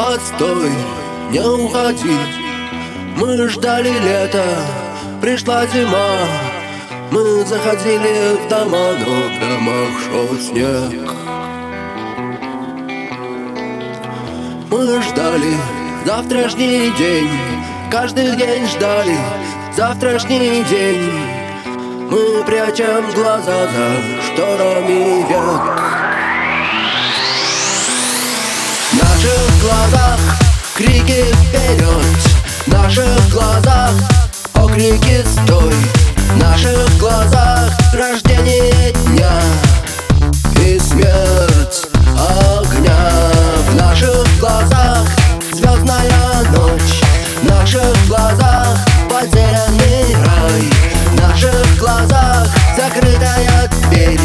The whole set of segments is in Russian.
Постой, не уходи. Мы ждали лета, пришла зима. Мы заходили в дома, но в домах шел снег. Мы ждали завтрашний день Каждый день ждали завтрашний день. Мы прячем глаза за шторами век глазах крики вперед. В наших глазах окрики стой. В наших глазах рождение дня. И смерть огня. В наших глазах звездная ночь. В наших глазах потерянный рай. В наших глазах закрытая дверь.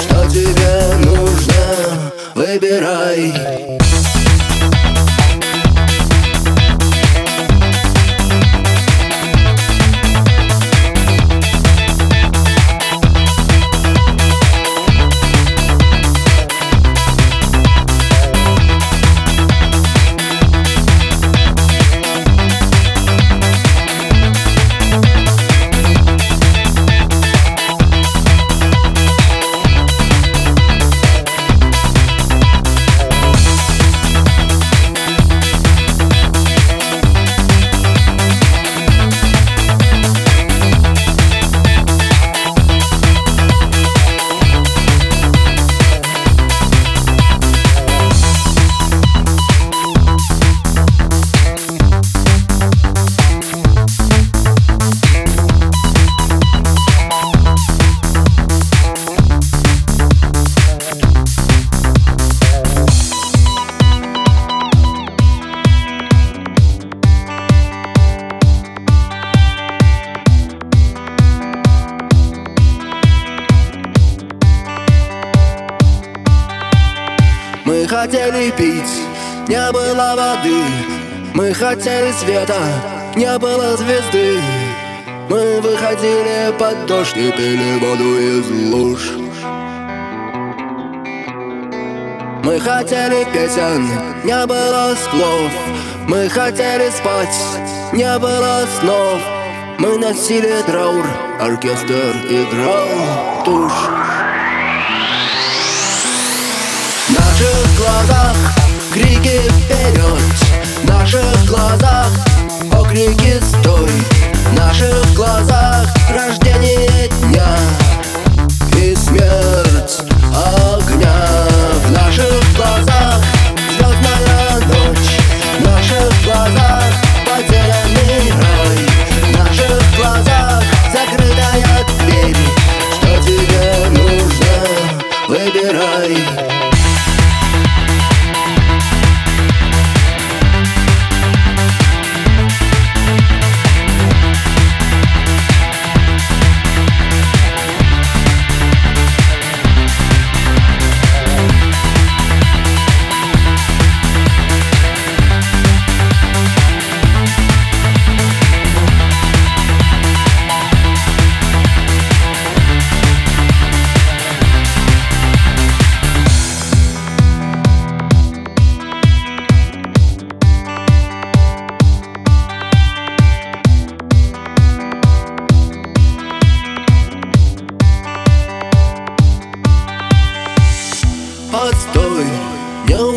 Что тебе нужно, выбирай хотели пить, не было воды. Мы хотели света, не было звезды. Мы выходили под дождь и пили воду из луж. Мы хотели песен, не было слов. Мы хотели спать, не было снов. Мы носили траур, оркестр играл тушь наших глазах крики вперед. В наших глазах окрики стой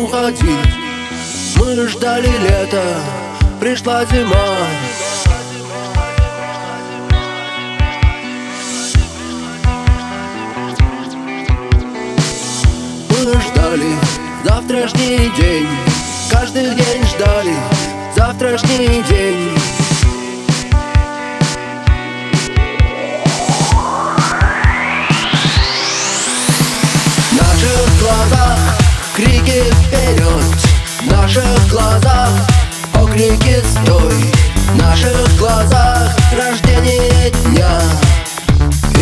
не уходи Мы ждали лета, пришла зима. Мы ждали завтрашний день. Каждый день ждали завтрашний день крики вперед В наших глазах окрики стой В наших глазах рождение дня.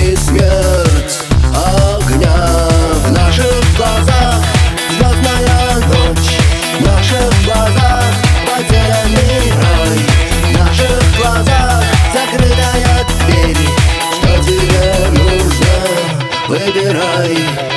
И смерть огня В наших глазах звездная ночь В наших глазах потерянный рай В наших глазах закрытая дверь. Что тебе нужно, выбирай